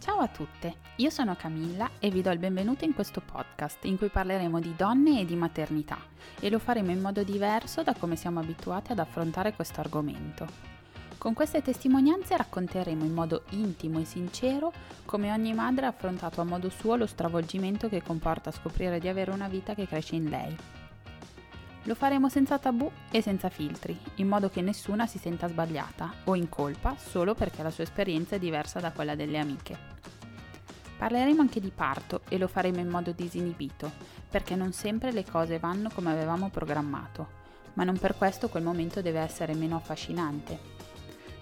Ciao a tutte, io sono Camilla e vi do il benvenuto in questo podcast in cui parleremo di donne e di maternità e lo faremo in modo diverso da come siamo abituati ad affrontare questo argomento. Con queste testimonianze racconteremo in modo intimo e sincero come ogni madre ha affrontato a modo suo lo stravolgimento che comporta scoprire di avere una vita che cresce in lei. Lo faremo senza tabù e senza filtri, in modo che nessuna si senta sbagliata o in colpa solo perché la sua esperienza è diversa da quella delle amiche. Parleremo anche di parto e lo faremo in modo disinibito, perché non sempre le cose vanno come avevamo programmato, ma non per questo quel momento deve essere meno affascinante.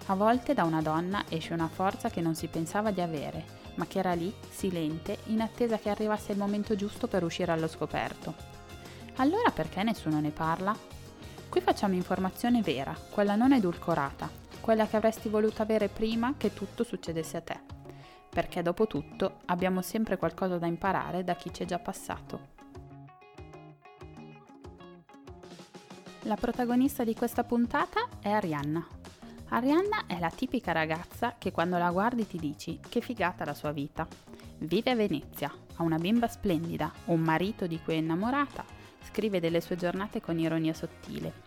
A volte da una donna esce una forza che non si pensava di avere, ma che era lì, silente, in attesa che arrivasse il momento giusto per uscire allo scoperto. Allora perché nessuno ne parla? Qui facciamo informazione vera, quella non edulcorata, quella che avresti voluto avere prima che tutto succedesse a te perché dopo tutto abbiamo sempre qualcosa da imparare da chi ci è già passato. La protagonista di questa puntata è Arianna. Arianna è la tipica ragazza che quando la guardi ti dici che figata la sua vita. Vive a Venezia, ha una bimba splendida, un marito di cui è innamorata, scrive delle sue giornate con ironia sottile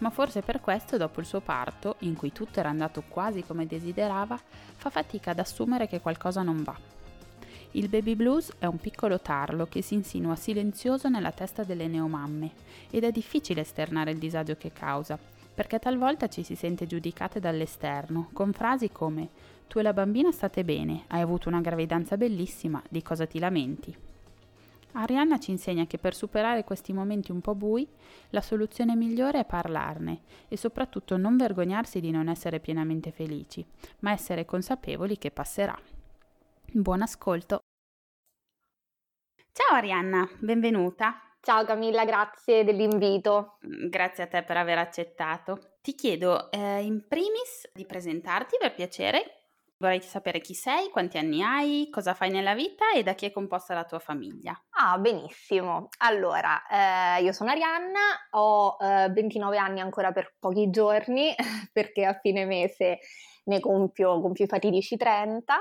ma forse per questo dopo il suo parto, in cui tutto era andato quasi come desiderava, fa fatica ad assumere che qualcosa non va. Il baby blues è un piccolo tarlo che si insinua silenzioso nella testa delle neomamme ed è difficile esternare il disagio che causa, perché talvolta ci si sente giudicate dall'esterno con frasi come tu e la bambina state bene, hai avuto una gravidanza bellissima, di cosa ti lamenti? Arianna ci insegna che per superare questi momenti un po' bui, la soluzione migliore è parlarne e soprattutto non vergognarsi di non essere pienamente felici, ma essere consapevoli che passerà. Buon ascolto! Ciao Arianna, benvenuta. Ciao Camilla, grazie dell'invito. Grazie a te per aver accettato. Ti chiedo eh, in primis di presentarti per piacere Vorrei sapere chi sei, quanti anni hai, cosa fai nella vita e da chi è composta la tua famiglia. Ah, benissimo. Allora, eh, io sono Arianna, ho eh, 29 anni ancora per pochi giorni, perché a fine mese ne compio, compio i fatidici 30.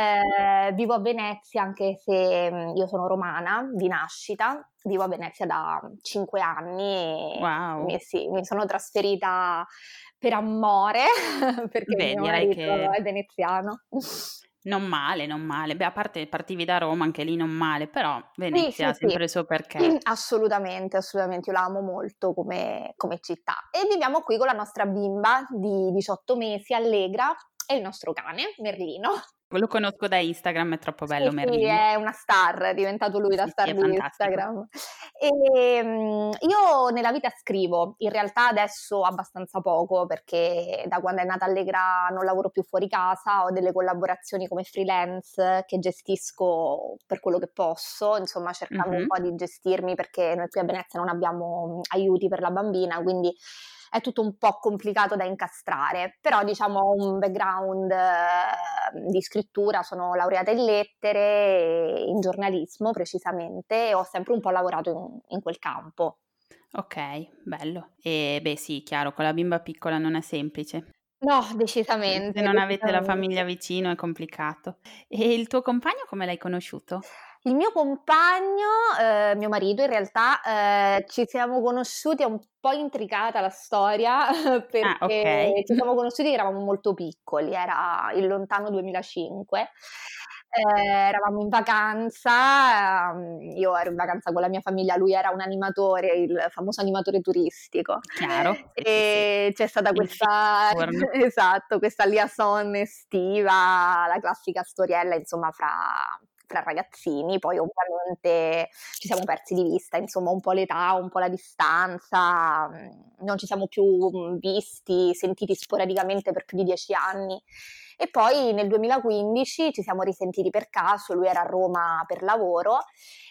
Eh, vivo a Venezia, anche se mm, io sono romana di nascita, vivo a Venezia da 5 anni. Wow. Mi, sì, mi sono trasferita per amore, perché Beh, marito che... è veneziano. Non male, non male. Beh, a parte partivi da Roma, anche lì non male, però Venezia sì, sì, ha sempre sì. il suo perché. Assolutamente, assolutamente, io la amo molto come, come città. E viviamo qui con la nostra bimba di 18 mesi, Allegra, e il nostro cane, Merlino. Lo conosco da Instagram, è troppo bello sì. Sì, è una star, è diventato lui la star di Instagram. E, um, io nella vita scrivo, in realtà adesso abbastanza poco perché da quando è nata Allegra non lavoro più fuori casa, ho delle collaborazioni come freelance che gestisco per quello che posso, insomma cercando mm-hmm. un po' di gestirmi perché noi qui a Venezia non abbiamo aiuti per la bambina, quindi è tutto un po' complicato da incastrare, però diciamo ho un background eh, di scrittura, sono laureata in lettere, in giornalismo precisamente, e ho sempre un po' lavorato in, in quel campo. Ok, bello. E beh sì, chiaro, con la bimba piccola non è semplice. No, decisamente. Se non decisamente. avete la famiglia vicino è complicato. E il tuo compagno come l'hai conosciuto? Il mio compagno, eh, mio marito in realtà, eh, ci siamo conosciuti, è un po' intricata la storia, perché ah, okay. ci siamo conosciuti eravamo molto piccoli, era il lontano 2005. Eh, eravamo in vacanza, ehm, io ero in vacanza con la mia famiglia, lui era un animatore, il famoso animatore turistico. Chiaro. E c'è stata questa, esatto, questa liaison estiva, la classica storiella, insomma, fra tra ragazzini, poi ovviamente ci siamo persi di vista, insomma un po' l'età, un po' la distanza, mm, non ci siamo più mm, visti, sentiti sporadicamente per più di dieci anni. E poi nel 2015 ci siamo risentiti per caso, lui era a Roma per lavoro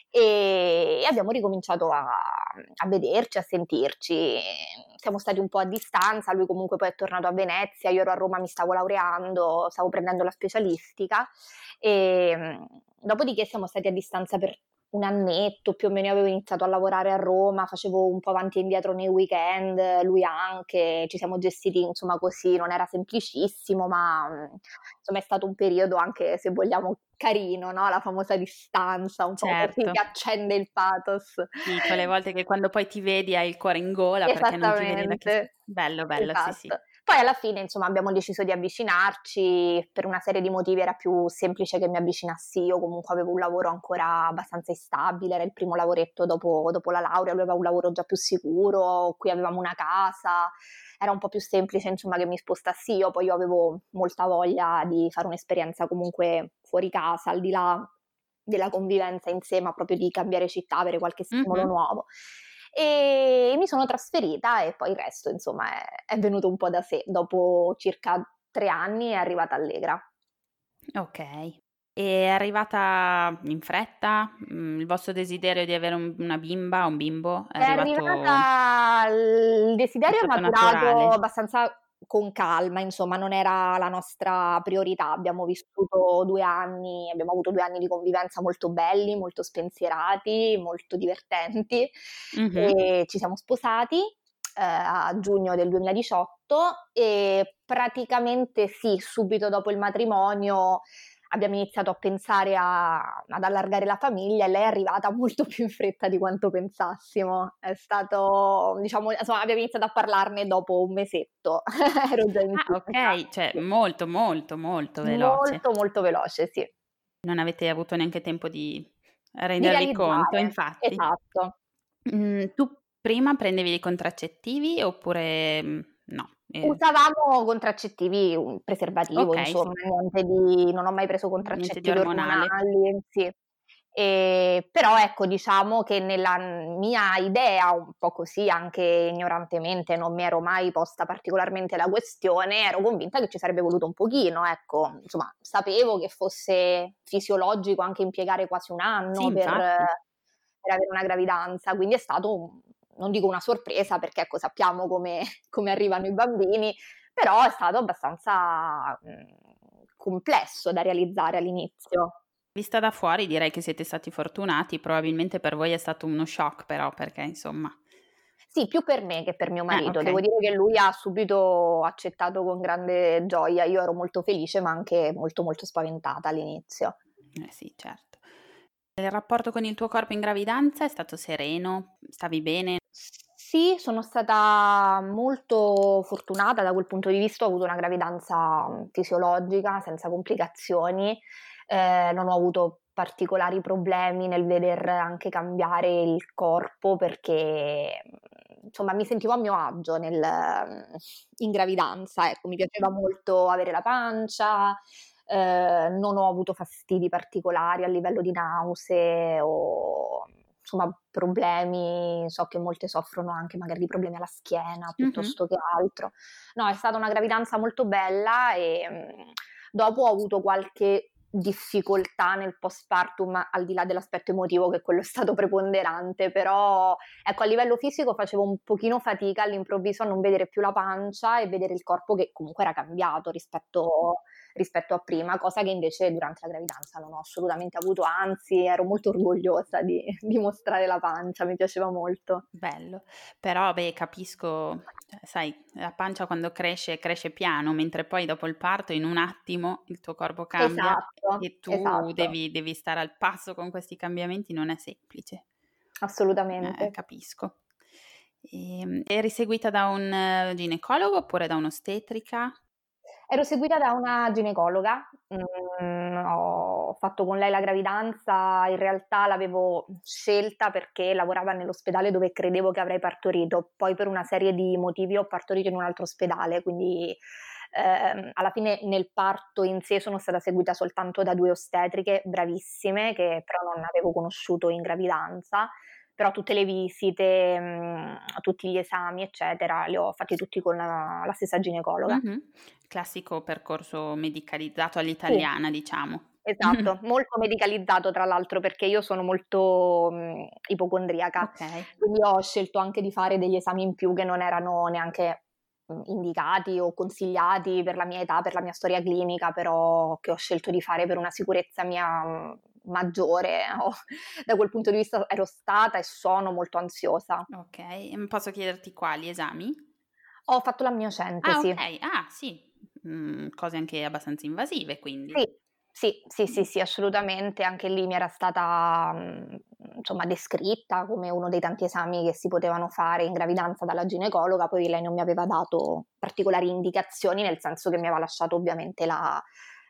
e abbiamo ricominciato a, a, vederci, a sentirci. Siamo stati un po' a distanza, lui comunque poi è tornato a Venezia, io ero a Roma, mi stavo laureando, stavo prendendo la specialistica e dopodiché siamo stati a distanza per un annetto più o meno avevo iniziato a lavorare a Roma, facevo un po' avanti e indietro nei weekend, lui anche, ci siamo gestiti insomma così, non era semplicissimo, ma insomma è stato un periodo anche se vogliamo carino, no? La famosa distanza, un certo. po' che accende il pathos. Sì, quelle volte che quando poi ti vedi hai il cuore in gola perché non ti vedi da che... Bello, bello, esatto. sì sì. Poi alla fine, insomma, abbiamo deciso di avvicinarci, per una serie di motivi era più semplice che mi avvicinassi io, comunque avevo un lavoro ancora abbastanza instabile, era il primo lavoretto dopo, dopo la laurea, lui aveva un lavoro già più sicuro, qui avevamo una casa, era un po' più semplice insomma che mi spostassi io, poi io avevo molta voglia di fare un'esperienza comunque fuori casa, al di là della convivenza insieme, proprio di cambiare città, avere qualche stimolo mm-hmm. nuovo e mi sono trasferita e poi il resto insomma è, è venuto un po' da sé. Dopo circa tre anni è arrivata Allegra. Ok. È arrivata in fretta? Mm, il vostro desiderio di avere un, una bimba, un bimbo? È, è arrivato... arrivata il desiderio è maturato naturale. abbastanza con calma, insomma, non era la nostra priorità. Abbiamo vissuto due anni, abbiamo avuto due anni di convivenza molto belli, molto spensierati, molto divertenti mm-hmm. e ci siamo sposati eh, a giugno del 2018 e praticamente sì, subito dopo il matrimonio abbiamo iniziato a pensare a, ad allargare la famiglia e lei è arrivata molto più in fretta di quanto pensassimo. È stato, diciamo, insomma, abbiamo iniziato a parlarne dopo un mesetto. Ero già in ah, ok, cioè molto, molto, molto veloce. Molto, molto veloce, sì. Non avete avuto neanche tempo di rendervi di conto, infatti. Esatto. Mm, tu prima prendevi dei contraccettivi oppure mm, no? Eh. Usavamo contraccettivi, un preservativo, okay, insomma, sì. niente di, non ho mai preso contraccettivi ormonali. ormonali sì. E, però ecco, diciamo che nella mia idea, un po' così, anche ignorantemente, non mi ero mai posta particolarmente la questione, ero convinta che ci sarebbe voluto un pochino, ecco, insomma, sapevo che fosse fisiologico anche impiegare quasi un anno sì, per, per, avere una gravidanza, quindi è stato un, non dico una sorpresa perché ecco, sappiamo come, come arrivano i bambini, però è stato abbastanza mh, mhmm, complesso da realizzare all'inizio. Vista da fuori direi che siete stati fortunati, probabilmente per voi è stato uno shock però perché insomma... Sì, più per me che per mio eh, marito. Eh, okay. Devo dire che lui ha subito accettato con grande gioia. Io ero molto felice, ma anche molto, molto spaventata all'inizio. Eh sì, certo. Il rapporto con il tuo corpo in gravidanza è stato sereno? Stavi bene? Sì, sono stata molto fortunata da quel punto di vista, ho avuto una gravidanza mm, fisiologica, senza complicazioni, eh, non ho avuto particolari problemi nel veder anche cambiare il corpo perché mm, insomma mi sentivo a mio agio nel, mm, in gravidanza, ecco, mi piaceva molto avere la pancia, eh, non ho avuto fastidi particolari a livello di nausea o insomma problemi, so che molte soffrono anche magari di problemi alla schiena piuttosto mm-hmm. che altro. No, è stata una gravidanza molto bella e mh, dopo ho avuto qualche difficoltà nel postpartum al di là dell'aspetto emotivo che quello è stato preponderante però ecco a livello fisico facevo un pochino fatica all'improvviso a non vedere più la pancia e vedere il corpo che comunque era cambiato rispetto rispetto a prima, cosa che invece durante la gravidanza non ho assolutamente avuto, anzi ero molto orgogliosa di, di mostrare la pancia, mi piaceva molto. Bello, però beh capisco, cioè, sai, la pancia quando cresce cresce piano, mentre poi dopo il parto in un attimo il tuo corpo cambia esatto, e tu esatto. devi, devi stare al passo con questi cambiamenti, non è semplice. Assolutamente. Eh, capisco. E, ehm, eri seguita da un eh, ginecologo oppure da un'ostetrica? Ero seguita da una ginecologa, mhmm, ho fatto con lei la gravidanza, in realtà l'avevo scelta perché lavorava nell'ospedale dove credevo che avrei partorito, poi per una serie di motivi ho partorito in un altro ospedale, quindi ehm, alla fine nel parto in sé sono stata seguita soltanto da due ostetriche bravissime che però non avevo conosciuto in gravidanza però tutte le visite, mh, mhmm, tutti gli esami, eccetera, li ho fatti tutti con la, la stessa ginecologa. Mm-hmm. Classico percorso medicalizzato all'italiana, sì. diciamo. Esatto, molto medicalizzato tra l'altro perché io sono molto mh, mhmm, ipocondriaca, okay. quindi ho scelto anche di fare degli esami in più che non erano neanche indicati o consigliati per la mia età, per la mia storia clinica, però che ho scelto di fare per una sicurezza mia maggiore, oh, da quel punto di vista ero stata e sono molto ansiosa. Ok, posso chiederti quali esami? Ho fatto l'amniocentesi. Ah, ok, ah sì, mm, cose anche abbastanza invasive quindi. Sì, sì, sì, sì, sì, assolutamente. Anche lì mi era stata mhmm, insomma descritta come uno dei tanti esami che si potevano fare in gravidanza dalla ginecologa, poi lei non mi aveva dato particolari indicazioni, nel senso che mi aveva lasciato ovviamente la,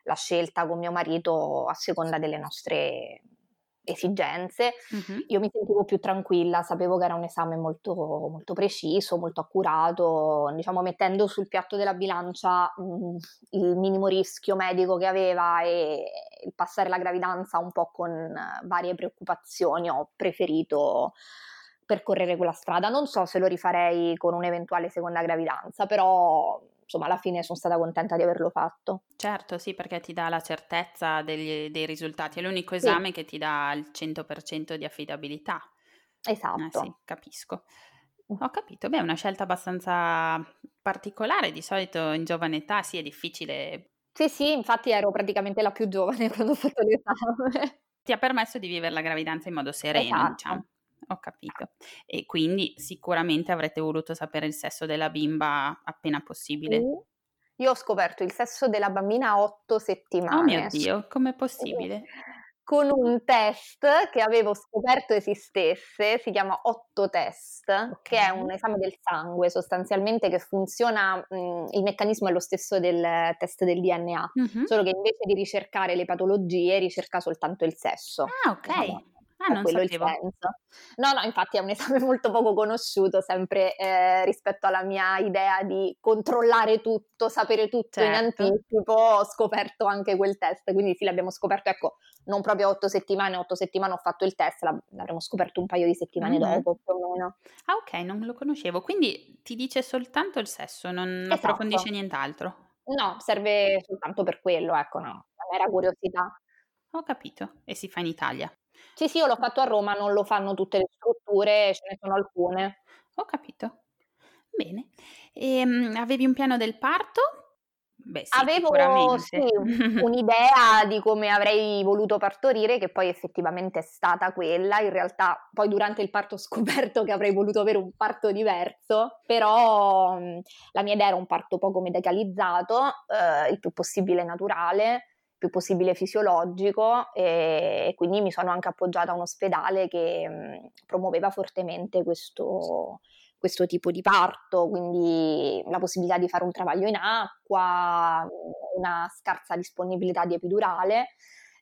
la scelta con mio marito a seconda delle nostre esigenze, uh-huh. io mi sentivo più tranquilla, sapevo che era un esame molto, molto preciso, molto accurato, diciamo mettendo sul piatto della bilancia mh, mm, il minimo rischio medico che aveva e il passare la gravidanza un po' con varie preoccupazioni, ho preferito percorrere quella strada. Non so se lo rifarei con un'eventuale seconda gravidanza, però insomma alla fine sono stata contenta di averlo fatto. Certo, sì, perché ti dà la certezza degli, dei risultati, è l'unico esame sì. che ti dà il 100% di affidabilità. Esatto. Eh sì, capisco. Ho capito, beh, è una scelta abbastanza particolare, di solito in giovane età sì è difficile. Sì, sì, infatti ero praticamente la più giovane quando ho fatto l'esame. Ti ha permesso di vivere la gravidanza in modo sereno, esatto. diciamo. Ho capito. E quindi sicuramente avrete voluto sapere il sesso della bimba appena possibile. Uh, io ho scoperto il sesso della bambina a otto settimane. Oh mio Dio, com'è possibile? Con un test che avevo scoperto esistesse, si chiama Otto Test, okay. che è un esame del sangue sostanzialmente che funziona, mh, il meccanismo è lo stesso del test del DNA, uh-huh. solo che invece di ricercare le patologie ricerca soltanto il sesso. Ah, ok. Diciamo Ah, non quello sapevo. il senso. No, no, infatti è un esame molto poco conosciuto, sempre eh, rispetto alla mia idea di controllare tutto, sapere tutto certo. in anticipo, ho scoperto anche quel test, quindi sì, l'abbiamo scoperto, ecco, non proprio otto settimane, otto settimane ho fatto il test, l'avremo scoperto un paio di settimane mm-hmm. dopo, più o meno. Ah, ok, non lo conoscevo, quindi ti dice soltanto il sesso, non esatto. approfondisce nient'altro? No, serve soltanto per quello, ecco, no, la mera curiosità. Ho capito, e si fa in Italia? Sì, sì, io l'ho fatto a Roma, non lo fanno tutte le strutture, ce ne sono alcune. Ho capito. Bene. Ehm, avevi un piano del parto? Beh, sì, Avevo sì, un'idea di come avrei voluto partorire, che poi effettivamente è stata quella. In realtà, poi durante il parto ho scoperto che avrei voluto avere un parto diverso, però la mia idea era un parto poco medicalizzato, eh, il più possibile naturale più possibile fisiologico e, e quindi mi sono anche appoggiata a un ospedale che mh, promuoveva fortemente questo, questo tipo di parto, quindi la possibilità di fare un travaglio in acqua, una scarsa disponibilità di epidurale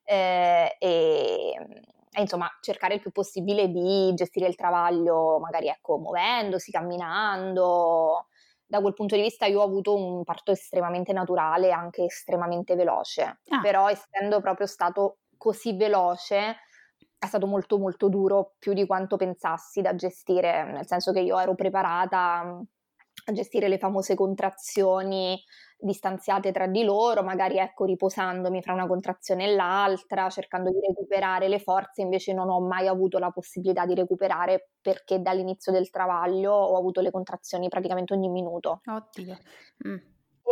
eh, e, e, insomma cercare il più possibile di gestire il travaglio magari ecco muovendosi, camminando, da quel punto di vista io ho avuto un parto estremamente naturale, anche estremamente veloce, ah. però essendo proprio stato così veloce è stato molto molto duro, più di quanto pensassi da gestire, nel senso che io ero preparata a gestire le famose contrazioni distanziate tra di loro, magari ecco riposandomi fra una contrazione e l'altra, cercando di recuperare le forze, invece non ho mai avuto la possibilità di recuperare perché dall'inizio del travaglio ho avuto le contrazioni praticamente ogni minuto. Oddio. Mm.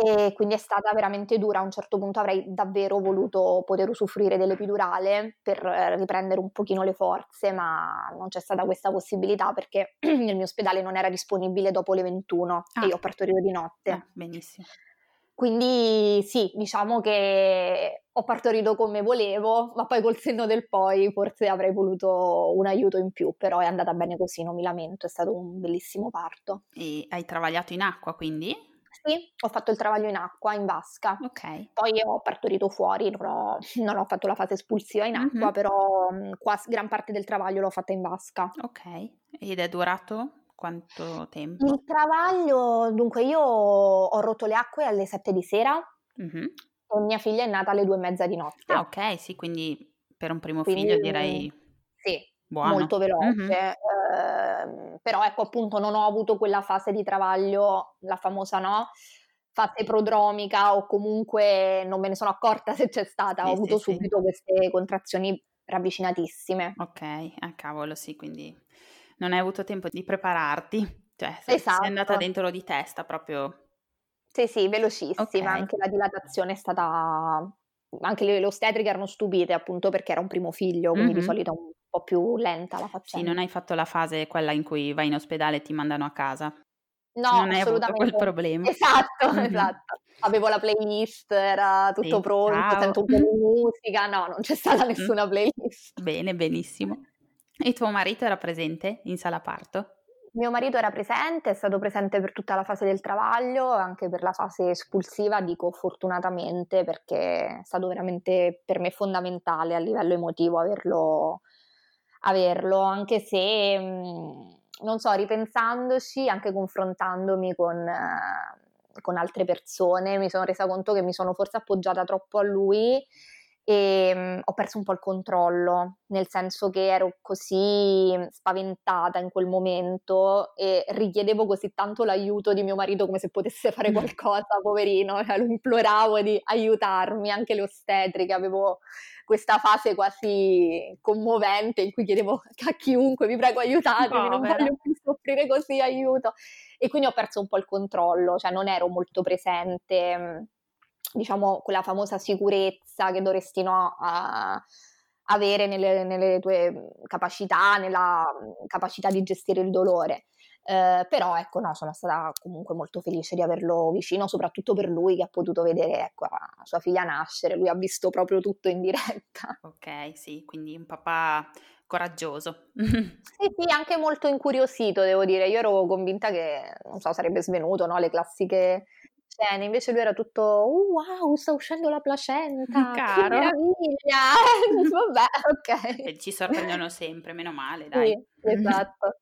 E quindi è stata veramente dura. A un certo punto avrei davvero voluto poter usufruire dell'epidurale per eh, riprendere un pochino le forze, ma non c'è stata questa possibilità perché nel mio ospedale non era disponibile dopo le 21 ah. e io ho partorito di notte. Ah, benissimo. Quindi sì, diciamo che ho partorito come volevo, ma poi col senno del poi forse avrei voluto un aiuto in più, però è andata bene così, non mi lamento, è stato un bellissimo parto. E hai travagliato in acqua quindi? Sì, ho fatto il travaglio in acqua, in vasca. Ok. Poi ho partorito fuori, non ho, non ho fatto la fase espulsiva in acqua, mm-hmm. però qua gran parte del travaglio l'ho fatta in vasca. Ok, ed è durato? Quanto tempo? Il travaglio, dunque io ho rotto le acque alle 7 di sera mm-hmm. e mia figlia è nata alle due e mezza di notte. Ah ok, sì, quindi per un primo quindi, figlio direi... Sì, Buono. molto veloce. Mm-hmm. Eh, però ecco appunto non ho avuto quella fase di travaglio, la famosa no, fase prodromica o comunque non me ne sono accorta se c'è stata, sì, ho avuto sì, subito sì. queste contrazioni ravvicinatissime. Ok, ah cavolo sì, quindi non hai avuto tempo di prepararti, cioè sei, esatto. sei andata dentro di testa proprio. Sì, sì, velocissima, okay. anche la dilatazione è stata anche le, le ostetriche erano stupite appunto perché era un primo figlio, quindi mm-hmm. di solito un po' più lenta la faccenda. Sì, non hai fatto la fase quella in cui vai in ospedale e ti mandano a casa. No, non hai avuto quel problema. Esatto, mm-hmm. esatto. Avevo la playlist, era tutto sì, pronto, sento un po' di musica, no, non c'è stata nessuna playlist. Bene, benissimo. E tuo marito era presente in sala parto? Mio marito era presente, è stato presente per tutta la fase del travaglio, anche per la fase espulsiva, dico fortunatamente perché è stato veramente per me fondamentale a livello emotivo averlo, averlo anche se, non so, ripensandoci, anche confrontandomi con, con altre persone, mi sono resa conto che mi sono forse appoggiata troppo a lui e um, ho perso un po' il controllo, nel senso che ero così spaventata in quel momento e richiedevo così tanto l'aiuto di mio marito come se potesse fare qualcosa, poverino, cioè, lo imploravo di aiutarmi, anche le ostetriche, avevo questa fase quasi commovente in cui chiedevo a chiunque, vi prego aiutatemi, non voglio più soffrire così, aiuto. E quindi ho perso un po' il controllo, cioè non ero molto presente diciamo, quella famosa sicurezza che dovresti no, a, avere nelle, nelle, tue capacità, nella capacità di gestire il dolore. Eh, però ecco, no, sono stata comunque molto felice di averlo vicino, soprattutto per lui che ha potuto vedere ecco, sua figlia nascere, lui ha visto proprio tutto in diretta. Ok, sì, quindi un papà coraggioso. sì, sì, anche molto incuriosito, devo dire. Io ero convinta che, non so, sarebbe svenuto, no? Le classiche scene, invece lui era tutto oh, wow, sta uscendo la placenta, Caro. che meraviglia! Vabbè, ok. E ci sorprendono sempre, meno male, dai. Sì, esatto.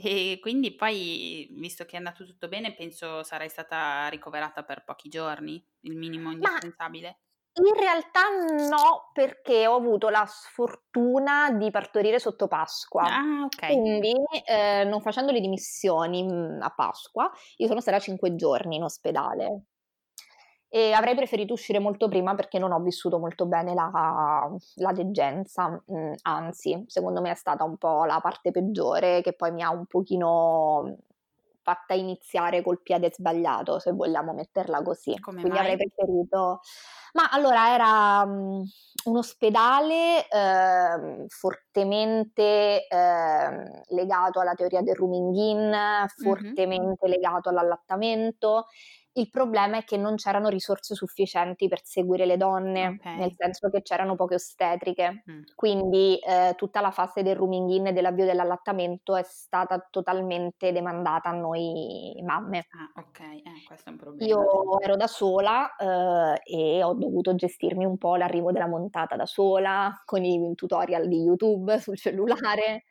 E quindi poi, visto che è andato tutto bene, penso sarai stata ricoverata per pochi giorni, il minimo indispensabile. Ma in realtà no, perché ho avuto la sfortuna di partorire sotto Pasqua. Ah, ok. Quindi, eh, non facendo le dimissioni mm, a Pasqua, io sono stata cinque giorni in ospedale. E avrei preferito uscire molto prima perché non ho vissuto molto bene la, la degenza, mm, anzi, secondo me è stata un po' la parte peggiore che poi mi ha un pochino fatta iniziare col piede sbagliato, se vogliamo metterla così. Come Quindi mai? avrei preferito... Ma allora era um, un ospedale eh, fortemente eh, legato alla teoria del rooming in, fortemente mm-hmm. legato all'allattamento il problema è che non c'erano risorse sufficienti per seguire le donne, okay. nel senso che c'erano poche ostetriche. Mm. Quindi eh, tutta la fase del rooming in e dell'avvio dell'allattamento è stata totalmente demandata a noi mamme. Ah, ok, eh, questo è un problema. Io ero da sola eh, e ho dovuto gestirmi un po' l'arrivo della montata da sola, con i tutorial di YouTube sul cellulare.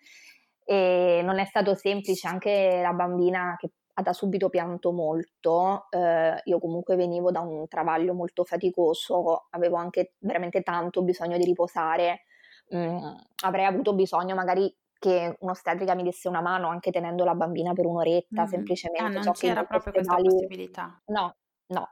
E non è stato semplice anche la bambina che da subito pianto molto, eh, io comunque venivo da un travaglio molto faticoso, avevo anche veramente tanto bisogno di riposare, mm, avrei avuto bisogno magari che un'ostetrica mi desse una mano anche tenendo la bambina per un'oretta, mm-hmm. semplicemente. Ah, non so c'era proprio questa possibilità? No, no,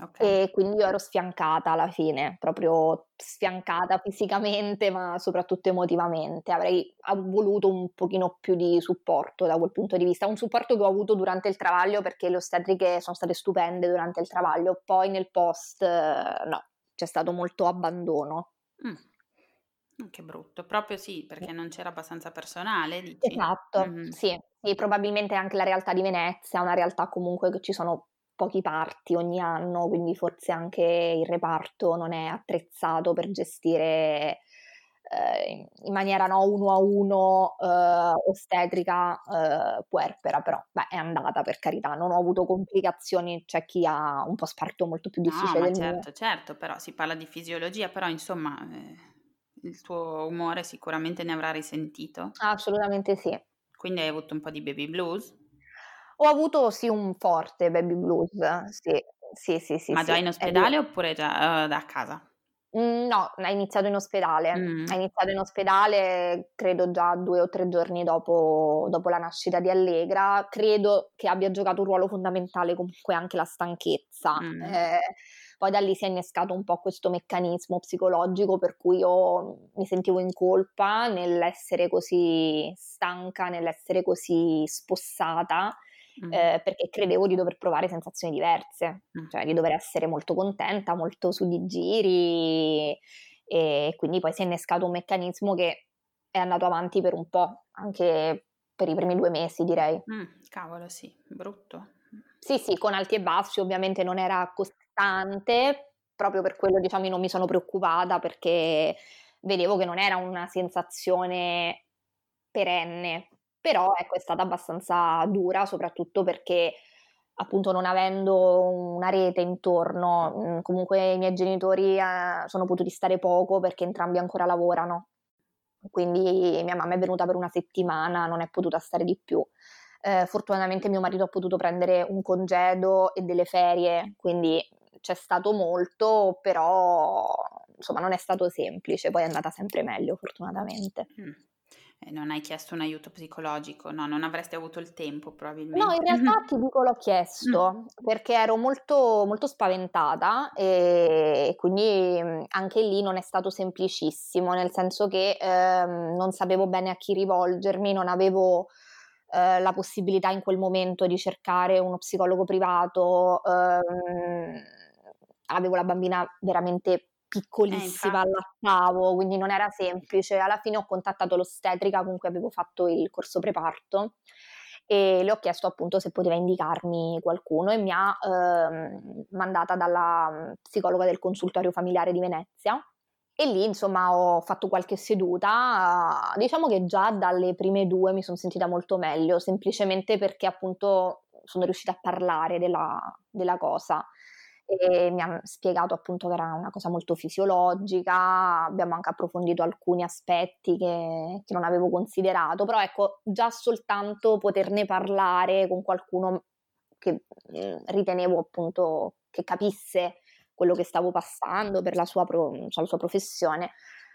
Okay. E quindi io ero sfiancata alla fine, proprio sfiancata fisicamente, ma soprattutto emotivamente. Avrei voluto un pochino più di supporto da quel punto di vista, un supporto che ho avuto durante il travaglio perché le ostetriche sono state stupende durante il travaglio, poi nel post no, c'è stato molto abbandono. Mm. mm che brutto, proprio sì, perché non c'era abbastanza personale. Dici? Esatto, mm-hmm. sì, sì, probabilmente anche la realtà di Venezia, una realtà comunque che ci sono pochi parti ogni anno, quindi forse anche il reparto non è attrezzato per gestire eh, in maniera no, uno a uno eh, ostetrica eh, puerpera, però beh, è andata per carità, non ho avuto complicazioni, c'è chi ha un po' sparto molto più difficile no, del certo, mio. Certo, però si parla di fisiologia, però insomma eh, il tuo umore sicuramente ne avrà risentito. Assolutamente sì. Quindi hai avuto un po' di baby blues? Ho avuto sì un forte baby blues, sì, sì, sì, sì. Ma già sì. in ospedale oppure già uh, da casa? Mm, no, ha iniziato in ospedale. Mm. Ha iniziato in ospedale, credo già due o tre giorni dopo, dopo, la nascita di Allegra. Credo che abbia giocato un ruolo fondamentale comunque anche la stanchezza. Mm. Eh, poi da lì si è innescato un po' questo meccanismo psicologico per cui io mi sentivo in colpa nell'essere così stanca, nell'essere così spossata mm. eh, perché credevo di dover provare sensazioni diverse, mm. cioè di dover essere molto contenta, molto su di giri e quindi poi si è innescato un meccanismo che è andato avanti per un po', anche per i primi due mesi direi. Mm, cavolo sì, brutto. Sì, sì, con alti e bassi, ovviamente non era costante, proprio per quello diciamo non mi sono preoccupata perché vedevo che non era una sensazione perenne, però ecco è stata abbastanza dura, soprattutto perché appunto non avendo una rete intorno, mm, comunque i miei genitori eh, sono potuti stare poco perché entrambi ancora lavorano, quindi mia mamma è venuta per una settimana, non è potuta stare di più. Eh, fortunatamente mio marito ha potuto prendere un congedo e delle ferie, quindi c'è stato molto, però insomma non è stato semplice, poi è andata sempre meglio fortunatamente. Mm. Eh, non hai chiesto un aiuto psicologico? No, non avresti avuto il tempo probabilmente. No, in realtà ti dico l'ho chiesto mm. perché ero molto, molto spaventata e quindi mm, anche lì non è stato semplicissimo, nel senso che ehm, non sapevo bene a chi rivolgermi, non avevo eh, la possibilità in quel momento di cercare uno psicologo privato, ehm, avevo la bambina veramente piccolissima, eh, allattavo, quindi non era semplice. Alla fine ho contattato l'ostetrica con cui avevo fatto il corso preparto e le ho chiesto appunto se poteva indicarmi qualcuno e mi ha ehm, mandata dalla psicologa del consultorio familiare di Venezia. E lì insomma ho fatto qualche seduta, diciamo che già dalle prime due mi sono sentita molto meglio, semplicemente perché appunto sono riuscita a parlare della, della cosa e mi ha spiegato appunto che era una cosa molto fisiologica, abbiamo anche approfondito alcuni aspetti che, che non avevo considerato, però ecco già soltanto poterne parlare con qualcuno che mh, ritenevo appunto che capisse quello che stavo passando per la sua, pro, cioè la sua professione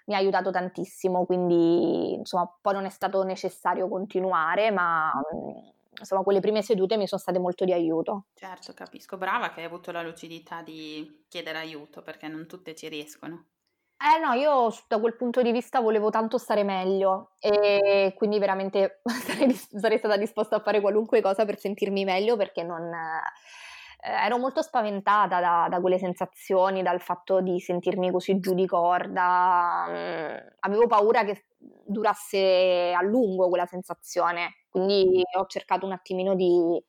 mi ha aiutato tantissimo, quindi insomma poi non è stato necessario continuare, ma insomma quelle prime sedute mi sono state molto di aiuto. Certo, capisco, brava che hai avuto la lucidità di chiedere aiuto perché non tutte ci riescono. Eh no, io da quel punto di vista volevo tanto stare meglio e quindi veramente sarei, sarei stata disposta a fare qualunque cosa per sentirmi meglio perché non eh, ero molto spaventata da, da, quelle sensazioni, dal fatto di sentirmi così giù di corda. Mm, avevo paura che durasse a lungo quella sensazione, quindi ho cercato un attimino di,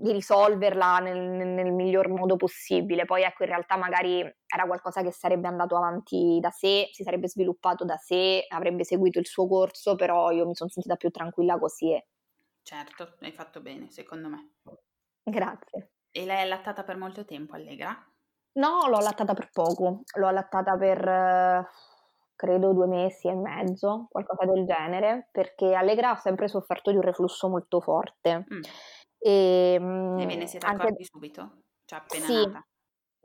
di risolverla nel, nel, miglior modo possibile. Poi ecco, in realtà magari era qualcosa che sarebbe andato avanti da sé, si sarebbe sviluppato da sé, avrebbe seguito il suo corso, però io mi sono sentita più tranquilla così. Certo, hai fatto bene, secondo me. Grazie. E l'hai allattata per molto tempo, Allegra? No, l'ho allattata per poco, l'ho allattata per credo due mesi e mezzo, qualcosa del genere, perché Allegra ha sempre sofferto di un reflusso molto forte. Mm. E, e ve ne siete anche... accorti subito? Cioè appena sì, nata?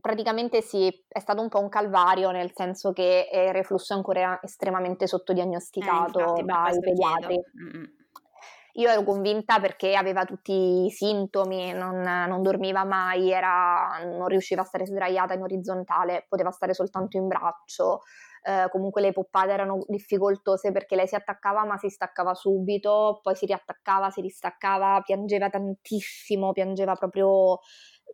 praticamente sì, è stato un po' un calvario, nel senso che il reflusso è ancora estremamente sottodiagnosticato eh, dai pediatri. Io ero convinta perché aveva tutti i sintomi, non, non dormiva mai, era, non riusciva a stare sdraiata in orizzontale, poteva stare soltanto in braccio. Eh, comunque le poppate erano difficoltose perché lei si attaccava ma si staccava subito, poi si riattaccava, si ristaccava, piangeva tantissimo, piangeva proprio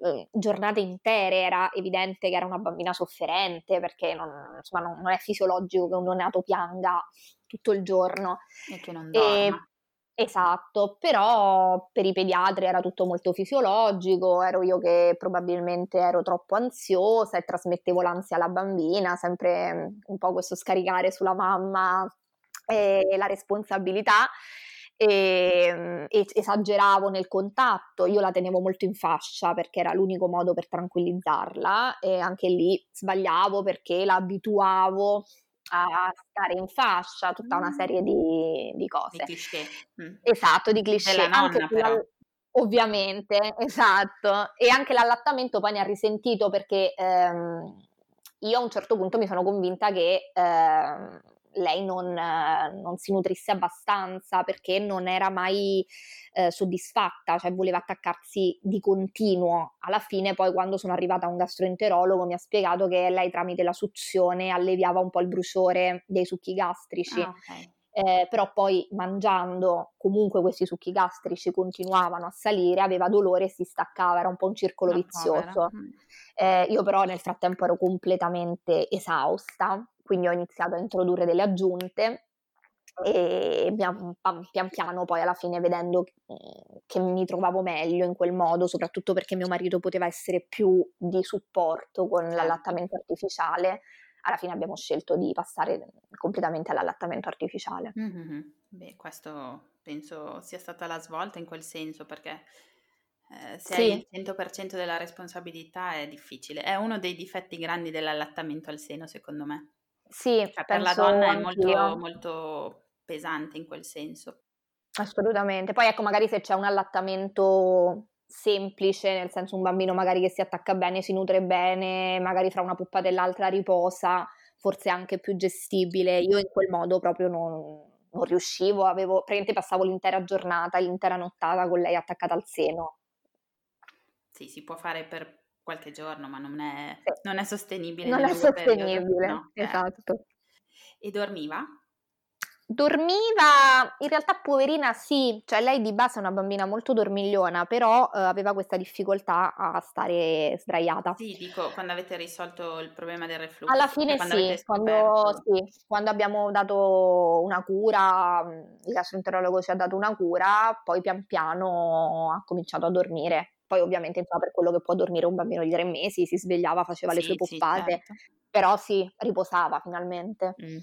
eh, giornate intere, era evidente che era una bambina sofferente perché non, insomma, non, non è fisiologico che un neonato pianga tutto il giorno. E che non dorma. E, Esatto, però per i pediatri era tutto molto fisiologico, ero io che probabilmente ero troppo ansiosa e trasmettevo l'ansia alla bambina, sempre mm, un po' questo scaricare sulla mamma e la responsabilità. E, mm, e, esageravo nel contatto, io la tenevo molto in fascia perché era l'unico modo per tranquillizzarla e anche lì sbagliavo perché la abituavo a stare in fascia, tutta una serie di, di cose. Di cliché. Mm. Esatto, di cliché. Della nonna, però. Ovviamente, esatto. E anche l'allattamento poi ne ha risentito perché ehm, io a un certo punto mi sono convinta che ehm, lei non, non, si nutrisse abbastanza perché non era mai eh, soddisfatta, cioè voleva attaccarsi di continuo. Alla fine poi quando sono arrivata a un gastroenterologo mi ha spiegato che lei tramite la suzione alleviava un po' il bruciore dei succhi gastrici. Ah, okay. eh, però poi mangiando comunque questi succhi gastrici continuavano a salire, aveva dolore e si staccava, era un po' un circolo Una vizioso. Mm. Eh, io però nel frattempo ero completamente esausta, quindi ho iniziato a introdurre delle aggiunte e pian, pian piano poi alla fine vedendo che mi trovavo meglio in quel modo, soprattutto perché mio marito poteva essere più di supporto con certo. l'allattamento artificiale, alla fine abbiamo scelto di passare completamente all'allattamento artificiale. Mm-hmm. Beh, questo penso sia stata la svolta in quel senso perché eh, se sì. hai il 100% della responsabilità è difficile. È uno dei difetti grandi dell'allattamento al seno, secondo me. Sì, cioè, per la donna è molto, molto pesante in quel senso. Assolutamente. Poi ecco, magari se c'è un allattamento semplice, nel senso un bambino magari che si attacca bene, si nutre bene, magari fra una puppata e l'altra riposa, forse anche più gestibile. Io in quel modo proprio non, non riuscivo, avevo, praticamente passavo l'intera giornata, l'intera nottata con lei attaccata al seno. Sì, si può fare per qualche giorno, ma non è, sì. non è sostenibile. Non è sostenibile, no, eh. esatto. E dormiva? Dormiva, in realtà poverina sì, cioè lei di base è una bambina molto dormigliona, però eh, aveva questa difficoltà a stare sdraiata. Sì, dico, quando avete risolto il problema del reflusso. Alla fine quando sì quando, sì, quando abbiamo dato una cura, il gastroenterologo ci ha dato una cura, poi pian piano ha cominciato a dormire. Poi ovviamente insomma, per quello che può dormire un bambino di tre mesi, si svegliava, faceva sì, le sue poppate, sì, certo. però sì, riposava finalmente. Mm.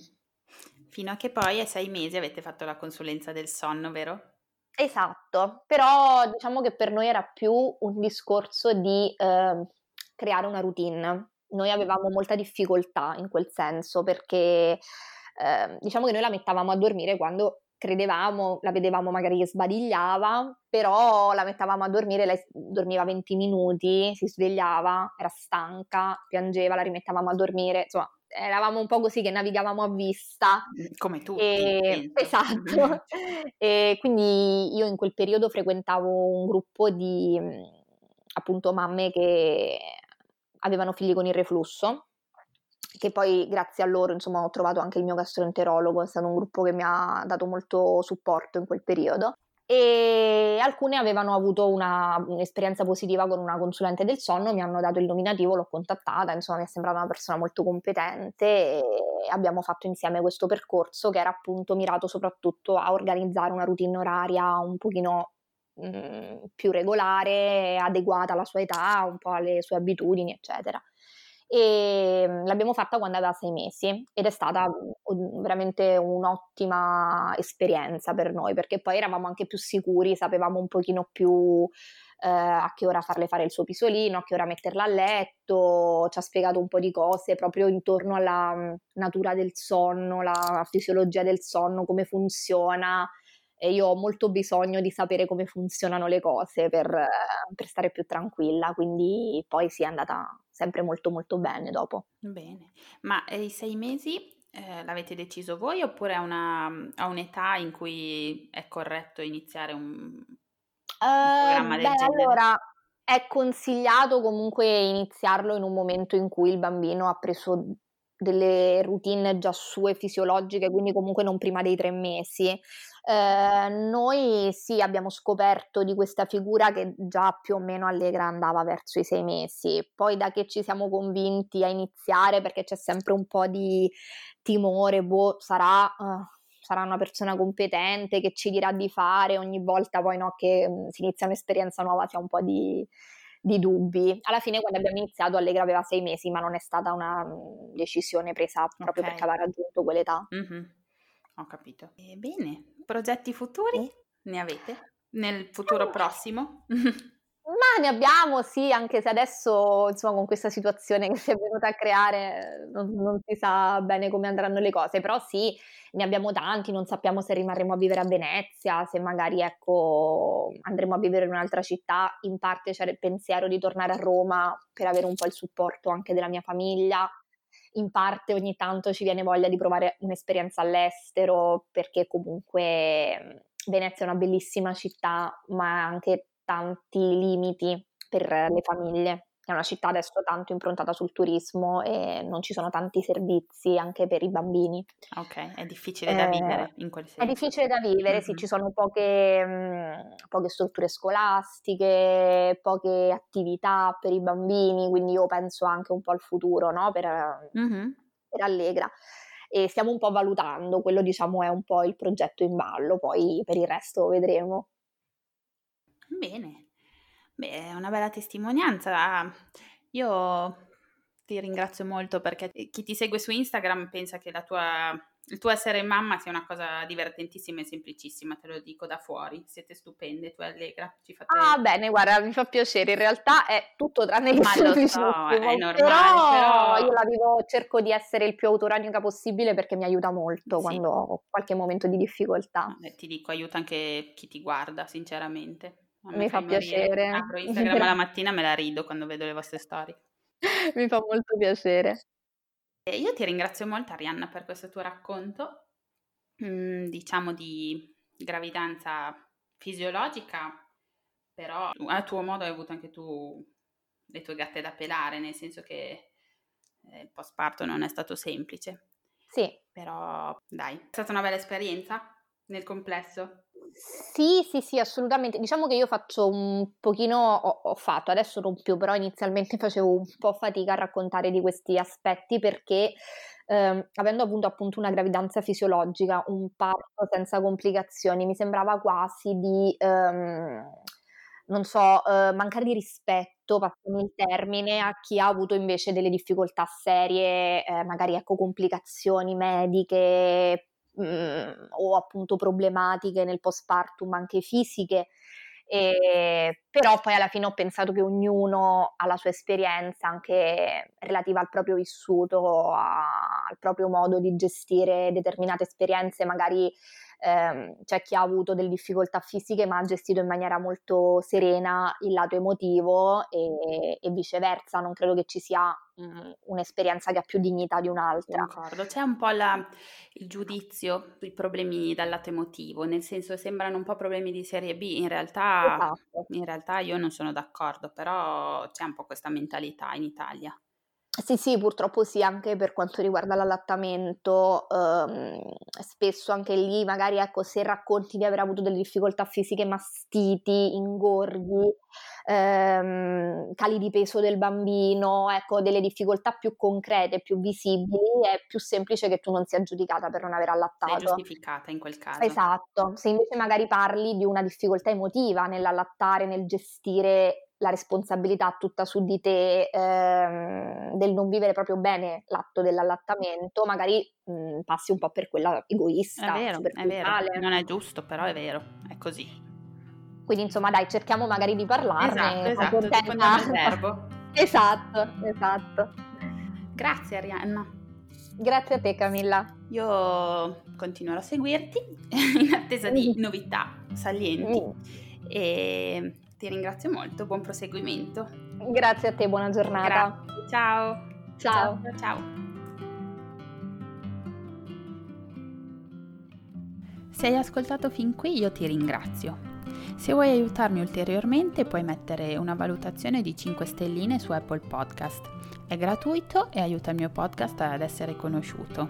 Fino a che poi a sei mesi avete fatto la consulenza del sonno, vero? Esatto, però diciamo che per noi era più un discorso di eh, creare una routine. Noi avevamo molta difficoltà in quel senso perché eh, diciamo che noi la mettavamo a dormire quando credevamo, la vedevamo magari che sbadigliava, però la mettavamo a dormire, lei dormiva 20 minuti, si svegliava, era stanca, piangeva, la rimettavamo a dormire, insomma eravamo un po' così che navigavamo a vista. Mm, come tu. esatto. e quindi io in quel periodo frequentavo un gruppo di mm, appunto mamme che avevano figli con il reflusso che poi grazie a loro insomma ho trovato anche il mio gastroenterologo, è stato un gruppo che mi ha dato molto supporto in quel periodo. E alcune avevano avuto una, un'esperienza positiva con una consulente del sonno, mi hanno dato il nominativo, l'ho contattata, insomma mi è sembrata una persona molto competente e abbiamo fatto insieme questo percorso che era appunto mirato soprattutto a organizzare una routine oraria un pochino mh, mm, più regolare, adeguata alla sua età, un po' alle sue abitudini, eccetera e mhmm, l'abbiamo fatta quando aveva sei mesi ed è stata veramente un'ottima esperienza per noi perché poi eravamo anche più sicuri, sapevamo un pochino più eh, a che ora farle fare il suo pisolino, a che ora metterla a letto, ci ha spiegato un po' di cose proprio intorno alla mhmm, natura del sonno, la fisiologia del sonno, come funziona e io ho molto bisogno di sapere come funzionano le cose per, per stare più tranquilla, quindi poi si è andata sempre molto molto bene dopo. Bene, ma eh, i sei mesi eh, l'avete deciso voi oppure a, una, a, un'età in cui è corretto iniziare un, un uh, programma del beh, genere? Allora, è consigliato comunque iniziarlo in un momento in cui il bambino ha preso delle routine già sue fisiologiche, quindi comunque non prima dei tre mesi. Eh, noi sì abbiamo scoperto di questa figura che già più o meno allegra andava verso i sei mesi, poi da che ci siamo convinti a iniziare perché c'è sempre un po' di timore, boh, sarà... Uh, sarà una persona competente che ci dirà di fare ogni volta poi no, che mh, si inizia un'esperienza nuova si ha un po' di, di dubbi. Alla fine quando abbiamo iniziato Allegra aveva sei mesi, ma non è stata una decisione presa proprio okay. perché aveva raggiunto quell'età. Mm-hmm. Ho capito. E bene, progetti futuri eh? ne avete? Nel futuro eh. prossimo? Ma ne abbiamo, sì, anche se adesso, insomma, con questa situazione che si è venuta a creare, non, non, si sa bene come andranno le cose, però sì, ne abbiamo tanti, non sappiamo se rimarremo a vivere a Venezia, se magari, ecco, andremo a vivere in un'altra città, in parte c'era il pensiero di tornare a Roma per avere un po' il supporto anche della mia famiglia, in parte ogni tanto ci viene voglia di provare un'esperienza all'estero, perché comunque Venezia è una bellissima città, ma anche tanti limiti per le famiglie. È una città adesso tanto improntata sul turismo e non ci sono tanti servizi anche per i bambini. Ok, è difficile da vivere in quel senso. È difficile da vivere, mm-hmm. sì, ci sono poche, mh, poche, strutture scolastiche, poche attività per i bambini, quindi io penso anche un po' al futuro, no? Per, mm-hmm. per Allegra e stiamo un po' valutando, quello diciamo è un po' il progetto in ballo, poi per il resto vedremo. Bene, beh, è una bella testimonianza. Io ti ringrazio molto perché chi ti segue su Instagram pensa che la tua il tuo essere mamma sia una cosa divertentissima e semplicissima, te lo dico da fuori. Siete stupende, tu e Allegra. Ci fate... Ah, bene, guarda, mi fa piacere. In realtà è tutto tranne che Ma lo so, è normale. Però, però, io la vivo, cerco di essere il più autoranica possibile perché mi aiuta molto sì. quando ho qualche momento di difficoltà. Eh, ti dico, aiuta anche chi ti guarda, sinceramente. Mi fa piacere. Apro Instagram la mattina me la rido quando vedo le vostre storie. mi fa molto piacere. Io ti ringrazio molto Arianna per questo tuo racconto, mm, diciamo di gravidanza fisiologica, però a tuo modo hai avuto anche tu le tue gatte da pelare, nel senso che eh, il postparto non è stato semplice. Sì. Però dai, è stata una bella esperienza nel complesso. Sì, sì, sì, assolutamente. Diciamo che io faccio un pochino, ho, ho, fatto, adesso non più, però inizialmente facevo un po' fatica a raccontare di questi aspetti perché ehm, avendo avuto appunto una gravidanza fisiologica, un parto senza complicazioni, mi sembrava quasi di, ehm, non so, eh, mancare di rispetto, passami il termine, a chi ha avuto invece delle difficoltà serie, eh, magari ecco complicazioni mediche mh, mhmm, o appunto problematiche nel postpartum anche fisiche. E, però poi alla fine ho pensato che ognuno ha la sua esperienza anche relativa al proprio vissuto, a, al proprio modo di gestire determinate esperienze, magari ehm, c'è chi ha avuto delle difficoltà fisiche ma ha gestito in maniera molto serena il lato emotivo e, e viceversa, non credo che ci sia mh, un'esperienza che ha più dignità di un'altra. Concordo, c'è un po' la, il giudizio sui problemi dal lato emotivo, nel senso sembrano un po' problemi di serie B, in realtà, esatto. in realtà io non sono d'accordo, però c'è un po' questa mentalità in Italia. Sì, sì, purtroppo sì, anche per quanto riguarda l'allattamento, ehm, spesso anche lì magari ecco, se racconti di aver avuto delle difficoltà fisiche, mastiti, ingorghi, ehm, cali di peso del bambino, ecco, delle difficoltà più concrete, più visibili, è più semplice che tu non sia giudicata per non aver allattato. È giustificata in quel caso. Esatto, se invece magari parli di una difficoltà emotiva nell'allattare, nel gestire la responsabilità tutta su di te ehm, del non vivere proprio bene l'atto dell'allattamento, magari mh, mhmm, passi un po' per quella egoista. È vero, è vero, non è giusto, però è vero, è così. Quindi insomma dai, cerchiamo magari di parlarne. Esatto, esatto, esatto, esatto. Grazie Arianna. Grazie a te Camilla. Io continuerò a seguirti in attesa di novità salienti. Mm. E ti ringrazio molto, buon proseguimento. Grazie a te, buona giornata. Grazie. Ciao. Ciao. Ciao. ciao. Se hai ascoltato fin qui io ti ringrazio. Se vuoi aiutarmi ulteriormente puoi mettere una valutazione di 5 stelline su Apple Podcast. È gratuito e aiuta il mio podcast ad essere conosciuto.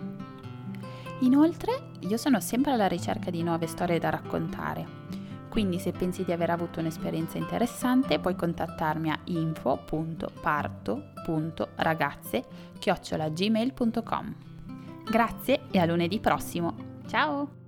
Inoltre, io sono sempre alla ricerca di nuove storie da raccontare. Quindi se pensi di aver avuto un'esperienza interessante puoi contattarmi a info.parto.ragazze.gmail.com Grazie e a lunedì prossimo. Ciao!